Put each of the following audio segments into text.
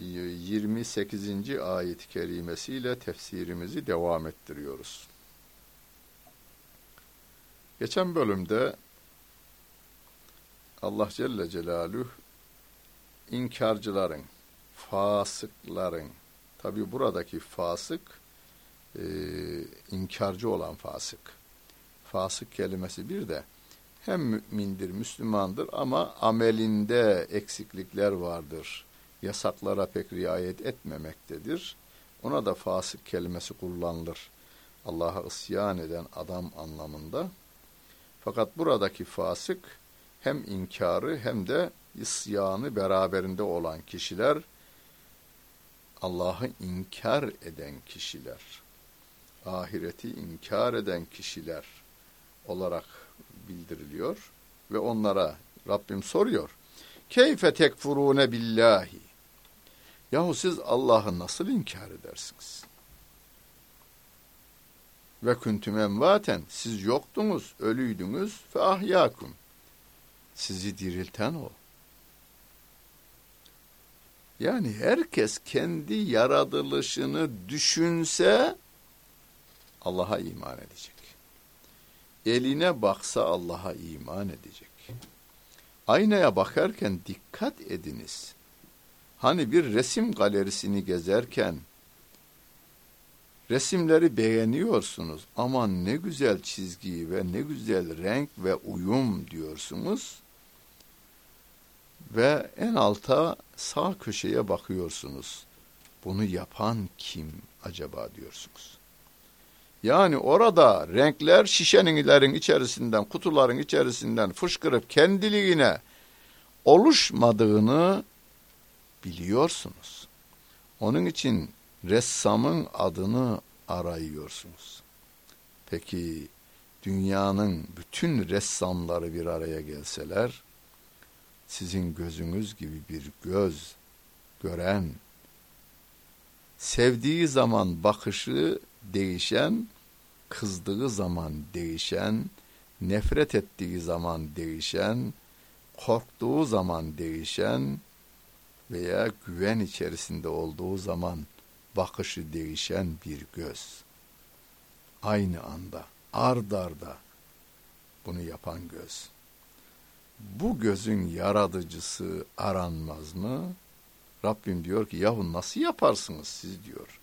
28. ayet-i kerimesiyle tefsirimizi devam ettiriyoruz. Geçen bölümde Allah Celle Celaluhu inkarcıların, fasıkların, tabi buradaki fasık e, inkarcı olan fasık. Fasık kelimesi bir de hem mümindir, Müslümandır ama amelinde eksiklikler vardır yasaklara pek riayet etmemektedir. Ona da fasık kelimesi kullanılır. Allah'a isyan eden adam anlamında. Fakat buradaki fasık hem inkarı hem de isyanı beraberinde olan kişiler, Allah'ı inkar eden kişiler, ahireti inkar eden kişiler olarak bildiriliyor ve onlara Rabbim soruyor. Keyfe tekfurune billahi Yahu siz Allah'ı nasıl inkar edersiniz? Ve küntüm envaten, siz yoktunuz, ölüydünüz fe ahyakum. Sizi dirilten o. Yani herkes kendi yaratılışını düşünse Allah'a iman edecek. Eline baksa Allah'a iman edecek. Aynaya bakarken dikkat ediniz. Hani bir resim galerisini gezerken resimleri beğeniyorsunuz. Aman ne güzel çizgi ve ne güzel renk ve uyum diyorsunuz. Ve en alta sağ köşeye bakıyorsunuz. Bunu yapan kim acaba diyorsunuz. Yani orada renkler şişenilerin içerisinden, kutuların içerisinden fışkırıp kendiliğine oluşmadığını biliyorsunuz. Onun için ressamın adını arayıyorsunuz. Peki dünyanın bütün ressamları bir araya gelseler, sizin gözünüz gibi bir göz gören, sevdiği zaman bakışı değişen, kızdığı zaman değişen, nefret ettiği zaman değişen, korktuğu zaman değişen, veya güven içerisinde olduğu zaman bakışı değişen bir göz. Aynı anda, ard arda bunu yapan göz. Bu gözün yaratıcısı aranmaz mı? Rabbim diyor ki yahu nasıl yaparsınız siz diyor.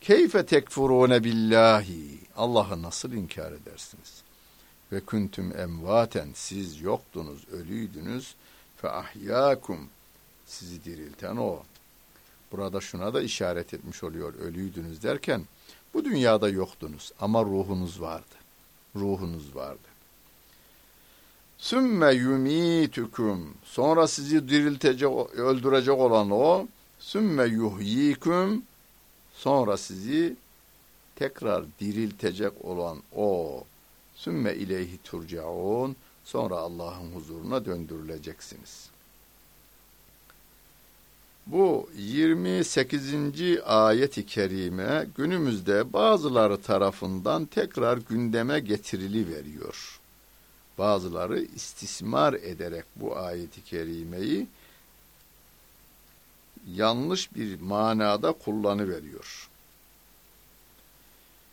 Keyfe tekfurune billahi. Allah'ı nasıl inkar edersiniz? Ve kuntum emvaten siz yoktunuz, ölüydünüz. Fe ahyakum sizi dirilten o. Burada şuna da işaret etmiş oluyor ölüydünüz derken bu dünyada yoktunuz ama ruhunuz vardı. Ruhunuz vardı. Sümme yumitüküm sonra sizi diriltecek, öldürecek olan o. Sümme yuhyiküm sonra sizi tekrar diriltecek olan o. Sümme ileyhi turcaun sonra Allah'ın huzuruna döndürüleceksiniz.'' Bu 28. ayet-i kerime günümüzde bazıları tarafından tekrar gündeme getirili veriyor. Bazıları istismar ederek bu ayeti kerimeyi yanlış bir manada kullanıveriyor.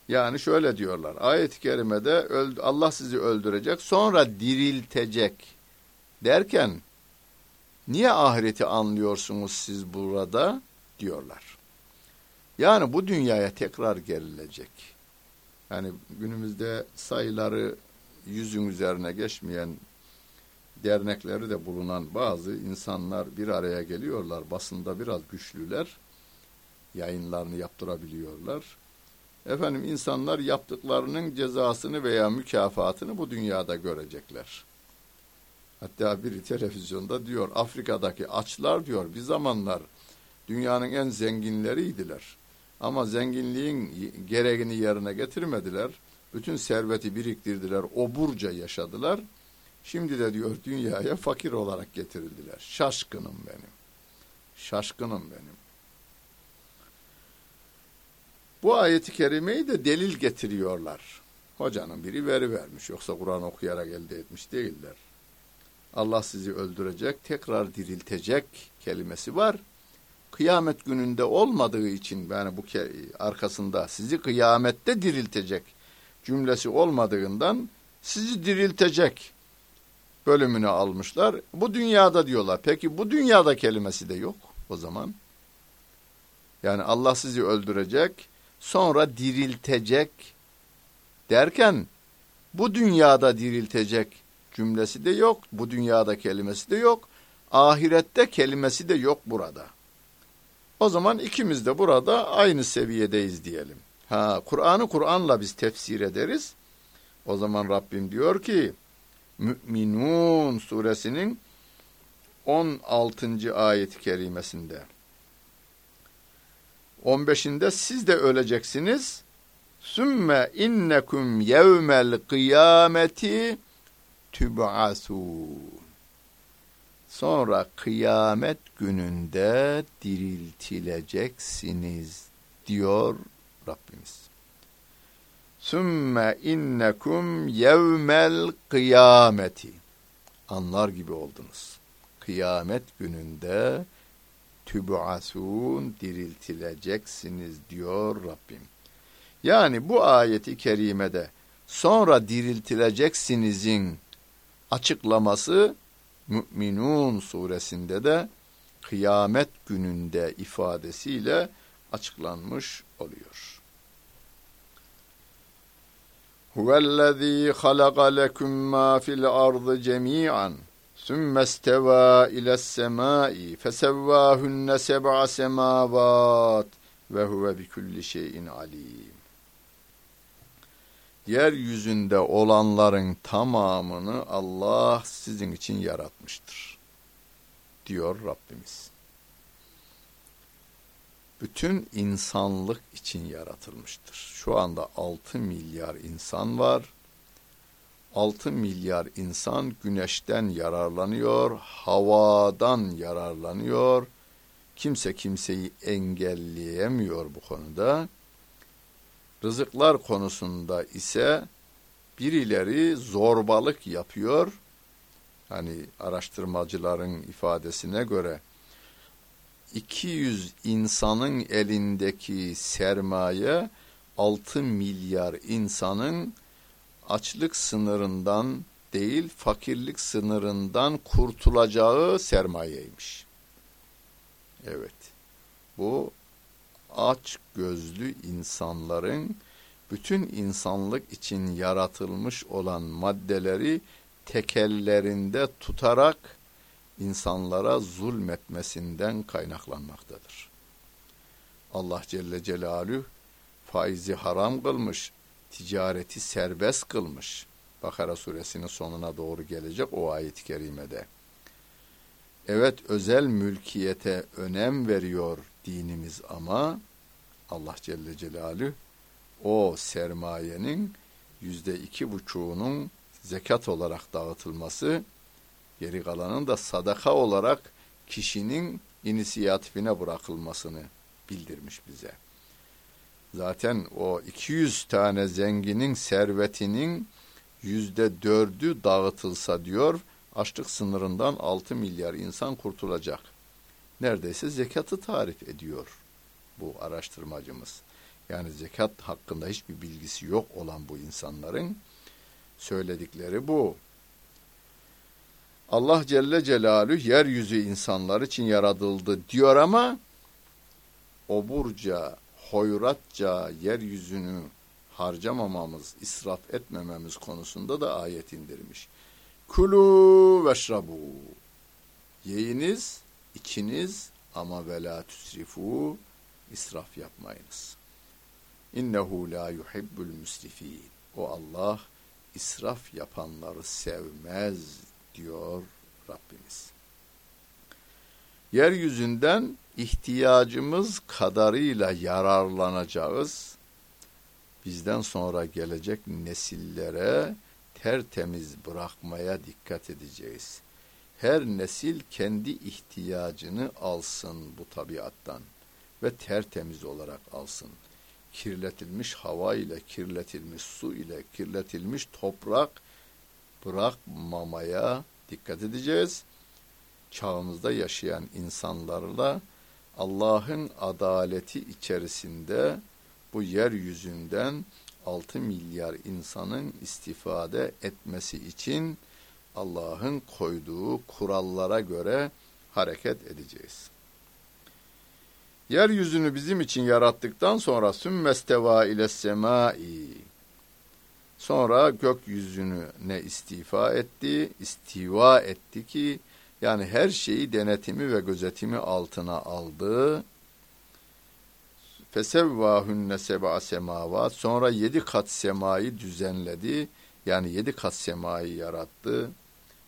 Yani şöyle diyorlar. Ayet-i kerimede Allah sizi öldürecek, sonra diriltecek derken Niye ahireti anlıyorsunuz siz burada? diyorlar. Yani bu dünyaya tekrar gelilecek. Yani günümüzde sayıları yüzün üzerine geçmeyen dernekleri de bulunan bazı insanlar bir araya geliyorlar. Basında biraz güçlüler. Yayınlarını yaptırabiliyorlar. Efendim insanlar yaptıklarının cezasını veya mükafatını bu dünyada görecekler. Hatta biri televizyonda diyor Afrika'daki açlar diyor bir zamanlar dünyanın en zenginleriydiler. Ama zenginliğin gereğini yerine getirmediler. Bütün serveti biriktirdiler, oburca yaşadılar. Şimdi de diyor dünyaya fakir olarak getirildiler. Şaşkınım benim. Şaşkınım benim. Bu ayeti kerimeyi de delil getiriyorlar. Hocanın biri veri vermiş. Yoksa Kur'an okuyarak elde etmiş değiller. Allah sizi öldürecek, tekrar diriltecek kelimesi var. Kıyamet gününde olmadığı için yani bu arkasında sizi kıyamette diriltecek cümlesi olmadığından sizi diriltecek bölümünü almışlar. Bu dünyada diyorlar. Peki bu dünyada kelimesi de yok o zaman. Yani Allah sizi öldürecek, sonra diriltecek derken bu dünyada diriltecek cümlesi de yok. Bu dünyada kelimesi de yok. Ahirette kelimesi de yok burada. O zaman ikimiz de burada aynı seviyedeyiz diyelim. Ha Kur'an'ı Kur'an'la biz tefsir ederiz. O zaman Rabbim diyor ki Mü'minun suresinin 16. ayet-i kerimesinde 15'inde siz de öleceksiniz. Sümme innekum yevmel kıyameti tüb'asûn. Sonra kıyamet gününde diriltileceksiniz diyor Rabbimiz. Sümme innekum yevmel kıyameti. Anlar gibi oldunuz. Kıyamet gününde tüb'asun diriltileceksiniz diyor Rabbim. Yani bu ayeti kerimede sonra diriltileceksinizin açıklaması Mü'minun suresinde de kıyamet gününde ifadesiyle açıklanmış oluyor. Huvellezî halaka lekum mâ fil ardı cemî'an ثُمَّ اسْتَوَى إِلَى السَّمَاءِ فَسَوَّاهُنَّ سَبْعَ سَمَاوَاتٍ وَهُوَ بِكُلِّ شَيْءٍ عَلِيمٍ Yeryüzünde olanların tamamını Allah sizin için yaratmıştır. Diyor Rabbimiz. Bütün insanlık için yaratılmıştır. Şu anda 6 milyar insan var 6 milyar insan güneşten yararlanıyor, havadan yararlanıyor. Kimse kimseyi engelleyemiyor bu konuda. Rızıklar konusunda ise birileri zorbalık yapıyor. Hani araştırmacıların ifadesine göre 200 insanın elindeki sermaye 6 milyar insanın açlık sınırından değil fakirlik sınırından kurtulacağı sermayeymiş. Evet. Bu aç gözlü insanların bütün insanlık için yaratılmış olan maddeleri tekellerinde tutarak insanlara zulmetmesinden kaynaklanmaktadır. Allah Celle Celaluhu faizi haram kılmış, ticareti serbest kılmış. Bakara suresinin sonuna doğru gelecek o ayet-i kerimede. Evet özel mülkiyete önem veriyor dinimiz ama Allah Celle Celaluhu o sermayenin yüzde iki buçuğunun zekat olarak dağıtılması, geri kalanın da sadaka olarak kişinin inisiyatifine bırakılmasını bildirmiş bize. Zaten o 200 tane zenginin servetinin yüzde dördü dağıtılsa diyor, açlık sınırından 6 milyar insan kurtulacak. Neredeyse zekatı tarif ediyor bu araştırmacımız. Yani zekat hakkında hiçbir bilgisi yok olan bu insanların söyledikleri bu. Allah Celle Celaluhu yeryüzü insanlar için yaratıldı diyor ama oburca hoyratça yeryüzünü harcamamamız, israf etmememiz konusunda da ayet indirmiş. Kulu veşrabu. Yiyiniz, içiniz ama ve la tüsrifu, israf yapmayınız. İnnehu la yuhibbul müsrifin. O Allah israf yapanları sevmez diyor Rabbimiz. Yeryüzünden ihtiyacımız kadarıyla yararlanacağız. Bizden sonra gelecek nesillere tertemiz bırakmaya dikkat edeceğiz. Her nesil kendi ihtiyacını alsın bu tabiattan ve tertemiz olarak alsın. Kirletilmiş hava ile, kirletilmiş su ile, kirletilmiş toprak bırakmamaya dikkat edeceğiz. Çağımızda yaşayan insanlarla Allah'ın adaleti içerisinde bu yeryüzünden 6 milyar insanın istifade etmesi için Allah'ın koyduğu kurallara göre hareket edeceğiz. Yeryüzünü bizim için yarattıktan sonra sümmesteva ile semai sonra gökyüzünü ne istifa etti, istiva etti ki yani her şeyi denetimi ve gözetimi altına aldı. Fesevvahünne seb'a semavat. Sonra yedi kat semayı düzenledi. Yani yedi kat semayı yarattı.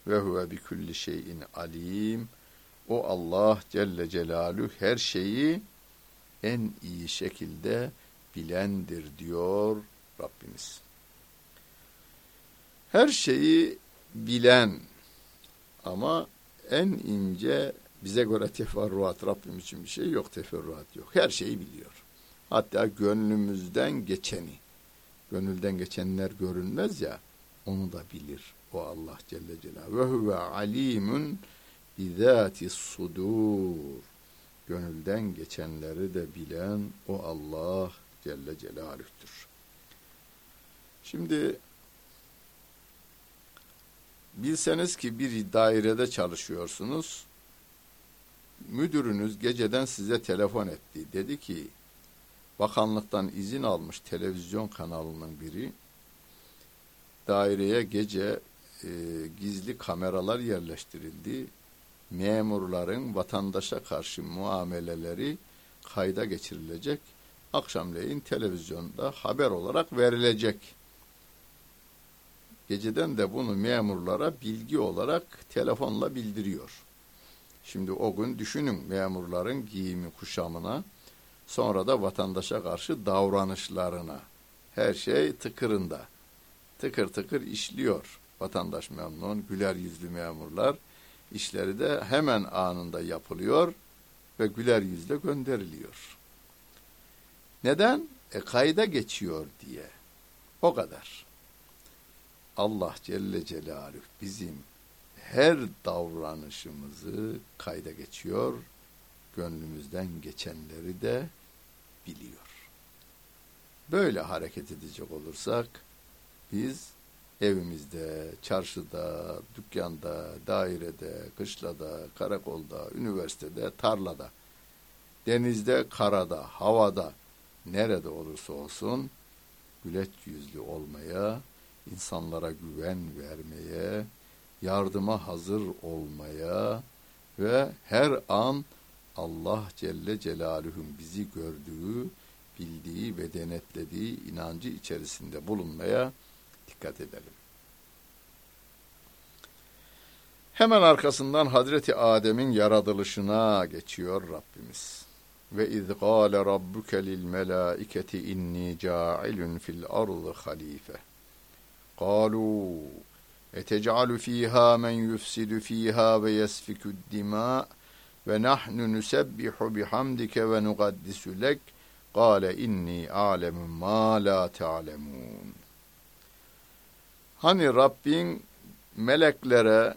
Ve huve bi kulli şeyin alim. O Allah Celle Celaluhu her şeyi en iyi şekilde bilendir diyor Rabbimiz. Her şeyi bilen ama en ince bize göre teferruat Rabbim için bir şey yok teferruat yok. Her şeyi biliyor. Hatta gönlümüzden geçeni. Gönülden geçenler görünmez ya onu da bilir o Allah Celle Celaluhu. Ve huve alimun bizati sudur. Gönülden geçenleri de bilen o Allah Celle Celaluh'tür. Şimdi Bilseniz ki bir dairede çalışıyorsunuz. Müdürünüz geceden size telefon etti. Dedi ki bakanlıktan izin almış televizyon kanalının biri daireye gece e, gizli kameralar yerleştirildi. Memurların vatandaşa karşı muameleleri kayda geçirilecek. Akşamleyin televizyonda haber olarak verilecek Geceden de bunu memurlara bilgi olarak telefonla bildiriyor. Şimdi o gün düşünün memurların giyimi kuşamına, sonra da vatandaşa karşı davranışlarına. Her şey tıkırında. Tıkır tıkır işliyor. Vatandaş memnun, güler yüzlü memurlar. İşleri de hemen anında yapılıyor ve güler yüzle gönderiliyor. Neden? E kayda geçiyor diye. O kadar. Allah Celle Celaluhu bizim her davranışımızı kayda geçiyor, gönlümüzden geçenleri de biliyor. Böyle hareket edecek olursak biz evimizde, çarşıda, dükkanda, dairede, kışlada, karakolda, üniversitede, tarlada, denizde, karada, havada, nerede olursa olsun güleç yüzlü olmaya insanlara güven vermeye, yardıma hazır olmaya ve her an Allah Celle Celaluhu'nun bizi gördüğü, bildiği ve denetlediği inancı içerisinde bulunmaya Dikkat edelim. Hemen arkasından Hazreti Adem'in yaratılışına geçiyor Rabbimiz. Ve iz gâle rabbuke lil melâiketi inni câilun fil ardı halife. Kâlû etec'alu fîhâ men yufsidu fîhâ ve yesfikü dimâ ve nahnu nusebbihu bihamdike ve nugaddisu lek. Kâle inni âlemu mâ lâ te'alemûn. Hani Rabbin meleklere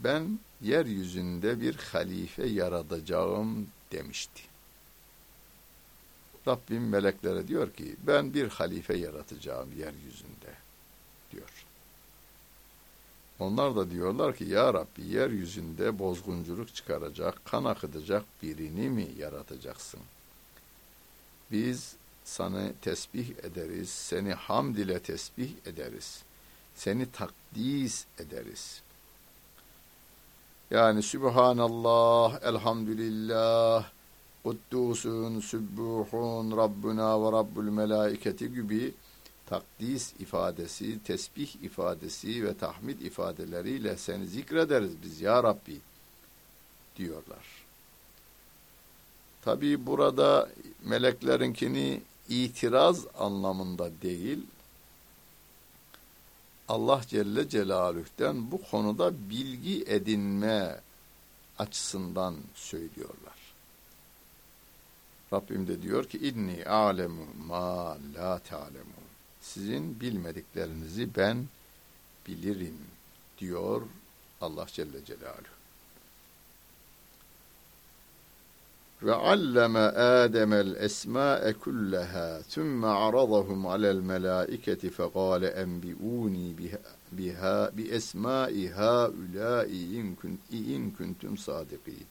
ben yeryüzünde bir halife yaratacağım demişti. Rabbim meleklere diyor ki ben bir halife yaratacağım yeryüzünde diyor. Onlar da diyorlar ki ya Rabbi yeryüzünde bozgunculuk çıkaracak, kan akıtacak birini mi yaratacaksın? Biz sana tesbih ederiz, seni hamd ile tesbih ederiz. Seni takdis ederiz. Yani Sübhanallah, Elhamdülillah, Kuddusun, Sübbuhun, Rabbuna ve Rabbul Melaiketi gibi takdis ifadesi, tesbih ifadesi ve tahmid ifadeleriyle seni zikrederiz biz ya Rabbi diyorlar. Tabi burada meleklerinkini itiraz anlamında değil, Allah Celle Celaluh'ten bu konuda bilgi edinme açısından söylüyorlar. Rabbim de diyor ki inni alemu ma la ta'lemu. Sizin bilmediklerinizi ben bilirim diyor Allah Celle Celaluhu. Ve alleme Adem'el esma'e kullaha thumma aradahum alel melaiketi fekale enbi'uni biha bi esma'i haula'i in kuntum sadikin.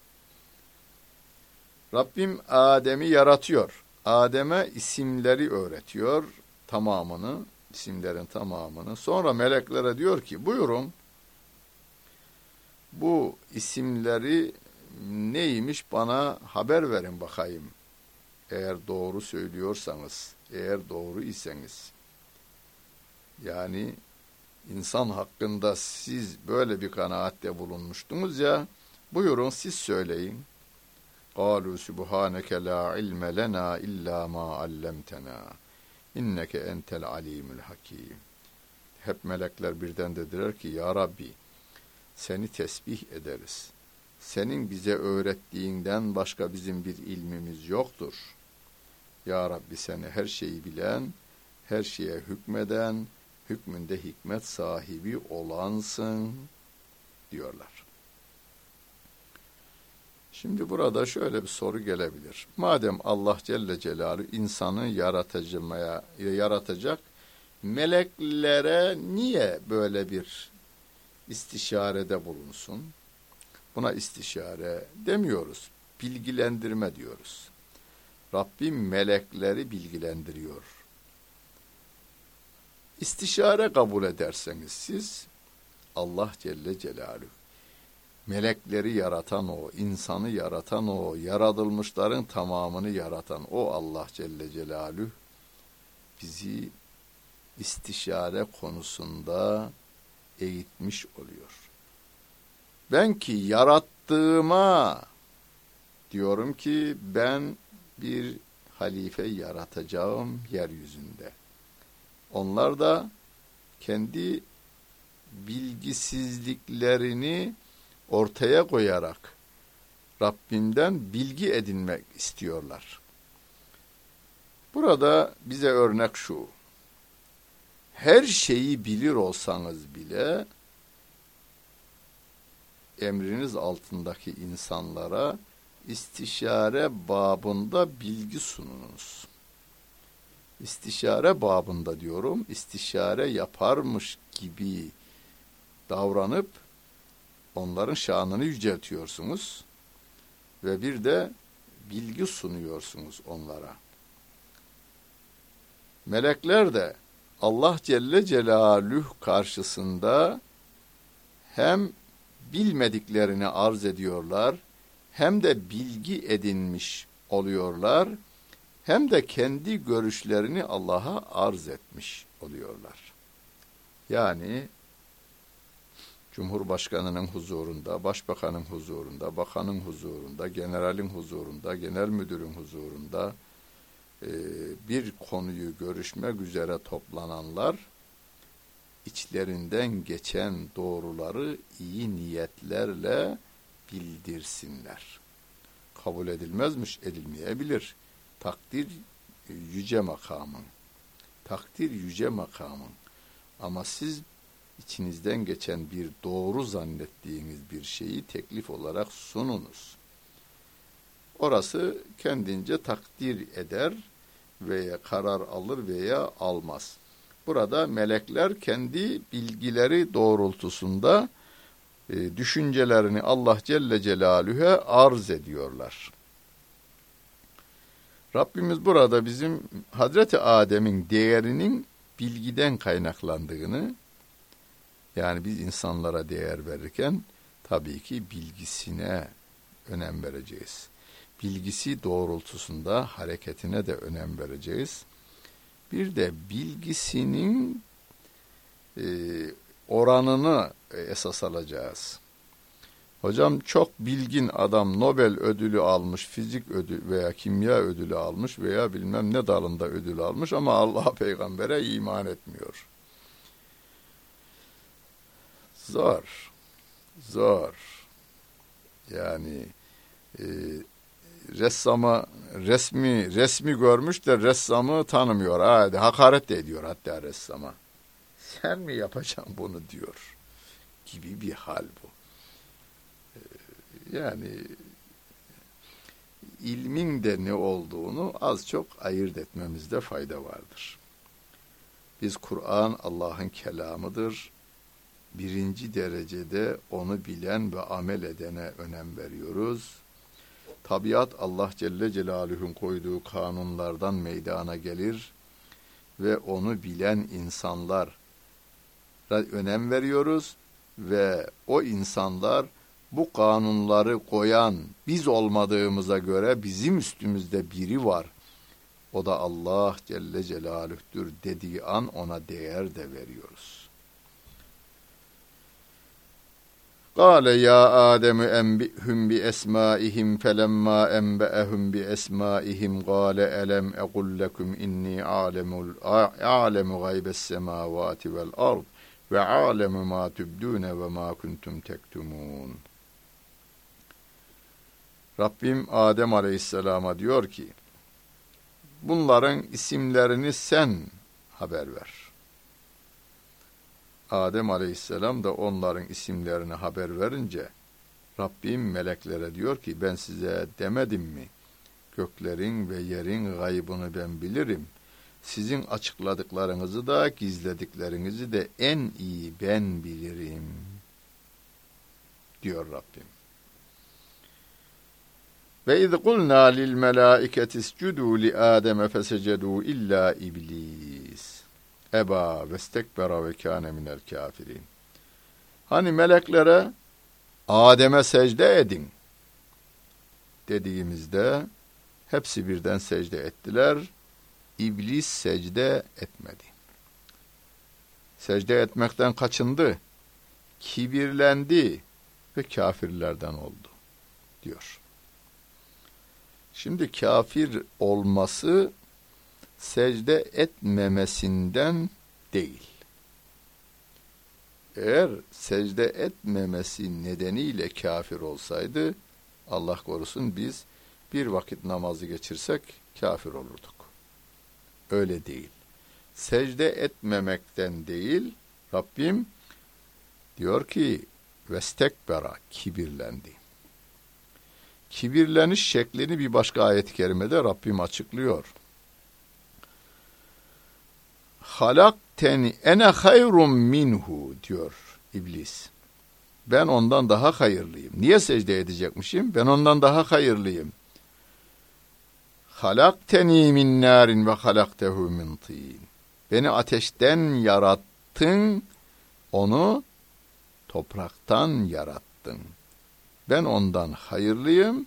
Rabbim Adem'i yaratıyor. Adem'e isimleri öğretiyor tamamını, isimlerin tamamını. Sonra meleklere diyor ki buyurun bu isimleri neymiş bana haber verin bakayım. Eğer doğru söylüyorsanız, eğer doğru iseniz. Yani insan hakkında siz böyle bir kanaatte bulunmuştunuz ya, buyurun siz söyleyin. قَالُوا سُبْحَانَكَ لَا عِلْمَ لَنَا إِلَّا مَا عَلَّمْتَنَا inneke entel alimül hakim. Hep melekler birden dediler ki ya Rabbi seni tesbih ederiz senin bize öğrettiğinden başka bizim bir ilmimiz yoktur. Ya Rabbi seni her şeyi bilen, her şeye hükmeden, hükmünde hikmet sahibi olansın diyorlar. Şimdi burada şöyle bir soru gelebilir. Madem Allah Celle Celaluhu insanı yaratacağımaya, yaratacak, meleklere niye böyle bir istişarede bulunsun? Buna istişare demiyoruz. Bilgilendirme diyoruz. Rabbim melekleri bilgilendiriyor. İstişare kabul ederseniz siz Allah Celle Celaluhu melekleri yaratan o, insanı yaratan o, yaratılmışların tamamını yaratan o Allah Celle Celaluhu bizi istişare konusunda eğitmiş oluyor. Ben ki yarattığıma diyorum ki ben bir halife yaratacağım yeryüzünde. Onlar da kendi bilgisizliklerini ortaya koyarak Rabbinden bilgi edinmek istiyorlar. Burada bize örnek şu. Her şeyi bilir olsanız bile emriniz altındaki insanlara istişare babında bilgi sununuz. İstişare babında diyorum, istişare yaparmış gibi davranıp onların şanını yüceltiyorsunuz ve bir de bilgi sunuyorsunuz onlara. Melekler de Allah Celle Celaluhu karşısında hem bilmediklerini arz ediyorlar, hem de bilgi edinmiş oluyorlar, hem de kendi görüşlerini Allah'a arz etmiş oluyorlar. Yani Cumhurbaşkanının huzurunda, başbakanın huzurunda, bakanın huzurunda, generalin huzurunda, genel müdürün huzurunda e, bir konuyu görüşmek üzere toplananlar içlerinden geçen doğruları iyi niyetlerle bildirsinler. Kabul edilmezmiş, edilmeyebilir. Takdir yüce makamın. Takdir yüce makamın. Ama siz içinizden geçen bir doğru zannettiğiniz bir şeyi teklif olarak sununuz. Orası kendince takdir eder veya karar alır veya almaz. Burada melekler kendi bilgileri doğrultusunda e, düşüncelerini Allah Celle Celaluhu'ya arz ediyorlar. Rabbimiz burada bizim Hazreti Adem'in değerinin bilgiden kaynaklandığını yani biz insanlara değer verirken tabii ki bilgisine önem vereceğiz. Bilgisi doğrultusunda hareketine de önem vereceğiz bir de bilgisinin e, oranını esas alacağız. Hocam çok bilgin adam Nobel ödülü almış, fizik ödülü veya kimya ödülü almış veya bilmem ne dalında ödül almış ama Allah peygambere iman etmiyor. Zor. Zor. Yani e, ressama resmi resmi görmüş de ressamı tanımıyor. Hadi hakaret de ediyor hatta ressama. Sen mi yapacaksın bunu diyor. Gibi bir hal bu. E, yani ilmin de ne olduğunu az çok ayırt etmemizde fayda vardır. Biz Kur'an Allah'ın kelamıdır birinci derecede onu bilen ve amel edene önem veriyoruz. Tabiat Allah Celle Celaluhu'nun koyduğu kanunlardan meydana gelir ve onu bilen insanlar önem veriyoruz ve o insanlar bu kanunları koyan biz olmadığımıza göre bizim üstümüzde biri var. O da Allah Celle Celaluh'tür dediği an ona değer de veriyoruz. Kale ya Ademü enbihüm bi esmaihim felemma enbeehum bi esmaihim kale elem ekul lekum inni alemul alemu gaybes semavati vel ard ve alemu ma tübdüne ve ma kuntum tektumun. Rabbim Adem Aleyhisselam'a diyor ki, bunların isimlerini sen haber ver.'' Adem aleyhisselam da onların isimlerini haber verince Rabbim meleklere diyor ki ben size demedim mi? Göklerin ve yerin gaybını ben bilirim. Sizin açıkladıklarınızı da gizlediklerinizi de en iyi ben bilirim. Diyor Rabbim. Ve iz kulna lil melaiketi iscudu li Adem fesecedu illa iblis. Eba ve stekbera ve kâne minel kafirin. Hani meleklere Adem'e secde edin dediğimizde hepsi birden secde ettiler. İblis secde etmedi. Secde etmekten kaçındı. Kibirlendi ve kafirlerden oldu diyor. Şimdi kafir olması secde etmemesinden değil. Eğer secde etmemesi nedeniyle kafir olsaydı, Allah korusun biz bir vakit namazı geçirsek kafir olurduk. Öyle değil. Secde etmemekten değil, Rabbim diyor ki vestekbera kibirlendi. Kibirleniş şeklini bir başka ayet-i kerimede Rabbim açıklıyor halakteni ene hayrun minhu diyor iblis. Ben ondan daha hayırlıyım. Niye secde edecekmişim? Ben ondan daha hayırlıyım. Halakteni min narin ve halaktehu min tin. Beni ateşten yarattın, onu topraktan yarattın. Ben ondan hayırlıyım,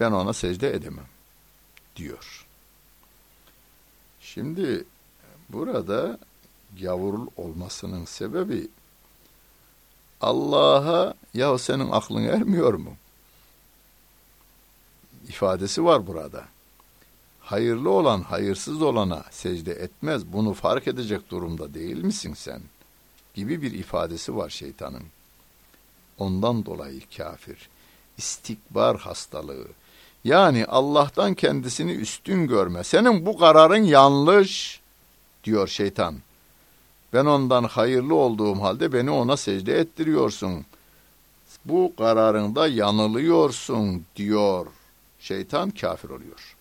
ben ona secde edemem, diyor. Şimdi burada gavurul olmasının sebebi Allah'a ya senin aklın ermiyor mu? ifadesi var burada. Hayırlı olan hayırsız olana secde etmez. Bunu fark edecek durumda değil misin sen? Gibi bir ifadesi var şeytanın. Ondan dolayı kafir. İstikbar hastalığı. Yani Allah'tan kendisini üstün görme. Senin bu kararın yanlış diyor şeytan. Ben ondan hayırlı olduğum halde beni ona secde ettiriyorsun. Bu kararında yanılıyorsun diyor. Şeytan kafir oluyor.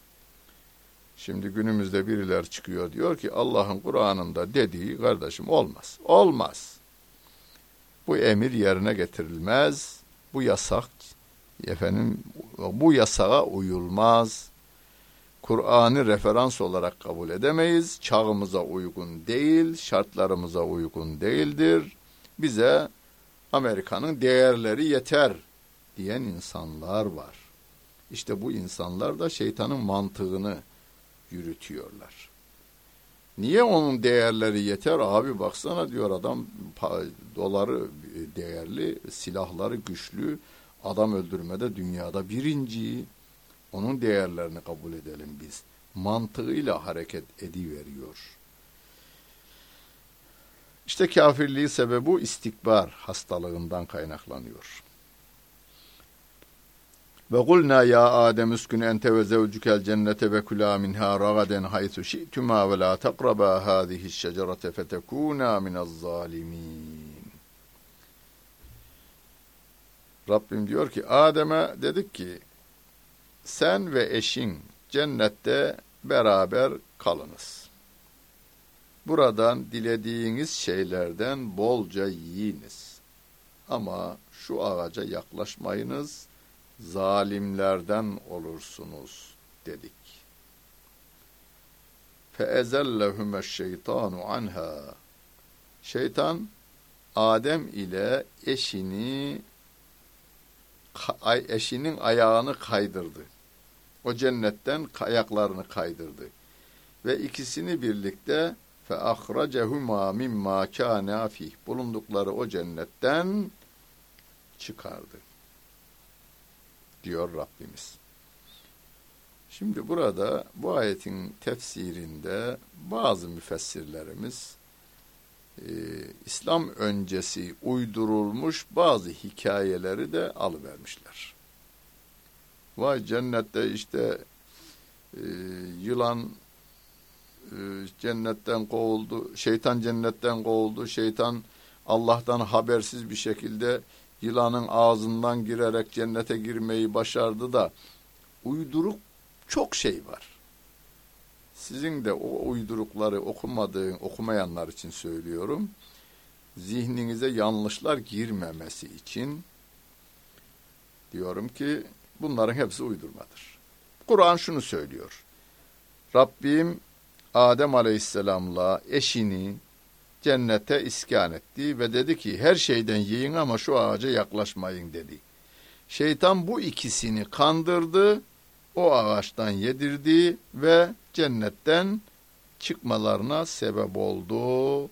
Şimdi günümüzde biriler çıkıyor diyor ki Allah'ın Kur'an'ında dediği kardeşim olmaz. Olmaz. Bu emir yerine getirilmez. Bu yasak efendim bu yasağa uyulmaz. Kur'an'ı referans olarak kabul edemeyiz. Çağımıza uygun değil, şartlarımıza uygun değildir. Bize Amerika'nın değerleri yeter diyen insanlar var. İşte bu insanlar da şeytanın mantığını yürütüyorlar. Niye onun değerleri yeter? Abi baksana diyor adam doları değerli, silahları güçlü, adam öldürmede dünyada birinci. Onun değerlerini kabul edelim biz. Mantığıyla hareket ediveriyor. İşte kafirliği sebebi istikbar hastalığından kaynaklanıyor. Ve kulna ya Adem uskun ente ve zevcukel cennete ve kula minha ragaden haythu şi'tuma ve la taqraba hadihi şecerete fetekuna minez zalimin. Rabbim diyor ki Adem'e dedik ki sen ve eşin cennette beraber kalınız. Buradan dilediğiniz şeylerden bolca yiyiniz. Ama şu ağaca yaklaşmayınız, zalimlerden olursunuz dedik. فَاَزَلَّهُمَ şeytanu anha. Şeytan Adem ile eşini eşinin ayağını kaydırdı. O cennetten ayaklarını kaydırdı. Ve ikisini birlikte fe ahracehuma mimma kana bulundukları o cennetten çıkardı. Diyor Rabbimiz. Şimdi burada bu ayetin tefsirinde bazı müfessirlerimiz e, İslam öncesi uydurulmuş bazı hikayeleri de alıvermişler. Vay cennette işte e, yılan e, cennetten kovuldu, şeytan cennetten kovuldu, şeytan Allah'tan habersiz bir şekilde yılanın ağzından girerek cennete girmeyi başardı da uyduruk çok şey var. Sizin de o uydurukları okumadığın, okumayanlar için söylüyorum. Zihninize yanlışlar girmemesi için diyorum ki bunların hepsi uydurmadır. Kur'an şunu söylüyor. Rabbim Adem Aleyhisselam'la eşini cennete iskan etti ve dedi ki her şeyden yiyin ama şu ağaca yaklaşmayın dedi. Şeytan bu ikisini kandırdı, o ağaçtan yedirdi ve cennetten çıkmalarına sebep oldu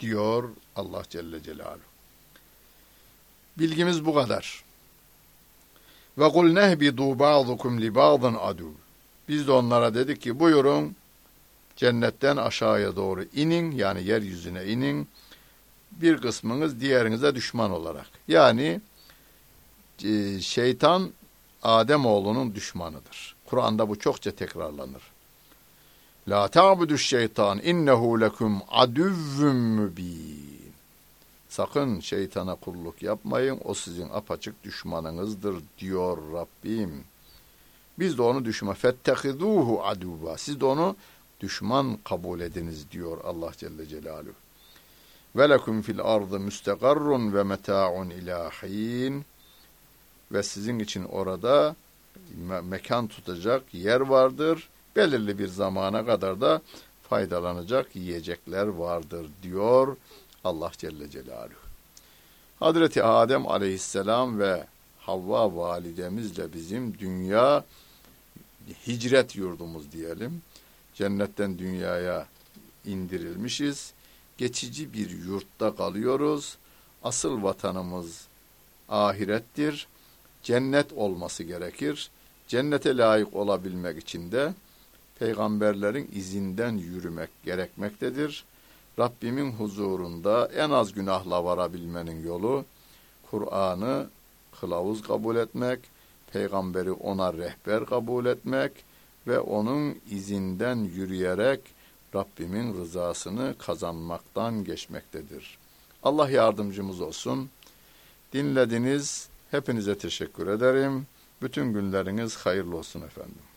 diyor Allah Celle Celaluhu. Bilgimiz bu kadar. Ve kul nehbidu ba'dukum li ba'dın adu. Biz de onlara dedik ki buyurun cennetten aşağıya doğru inin yani yeryüzüne inin. Bir kısmınız diğerinize düşman olarak. Yani e, şeytan Adem oğlunun düşmanıdır. Kur'an'da bu çokça tekrarlanır. La ta'budu şeytan innehu lekum aduvvun mübin. Sakın şeytana kulluk yapmayın. O sizin apaçık düşmanınızdır diyor Rabbim. Biz de onu düşman fettehiduhu aduva. Siz de onu düşman kabul ediniz diyor Allah Celle Celaluhu. Ve lekum fil ardı müstegarrun ve meta'un ilahin. Ve sizin için orada me mekan tutacak yer vardır belirli bir zamana kadar da faydalanacak yiyecekler vardır diyor Allah Celle Celaluhu. Hazreti Adem aleyhisselam ve Havva validemizle bizim dünya hicret yurdumuz diyelim. Cennetten dünyaya indirilmişiz. Geçici bir yurtta kalıyoruz. Asıl vatanımız ahirettir. Cennet olması gerekir. Cennete layık olabilmek için de peygamberlerin izinden yürümek gerekmektedir. Rabbimin huzurunda en az günahla varabilmenin yolu Kur'an'ı kılavuz kabul etmek, peygamberi ona rehber kabul etmek ve onun izinden yürüyerek Rabbimin rızasını kazanmaktan geçmektedir. Allah yardımcımız olsun. Dinlediniz. Hepinize teşekkür ederim. Bütün günleriniz hayırlı olsun efendim.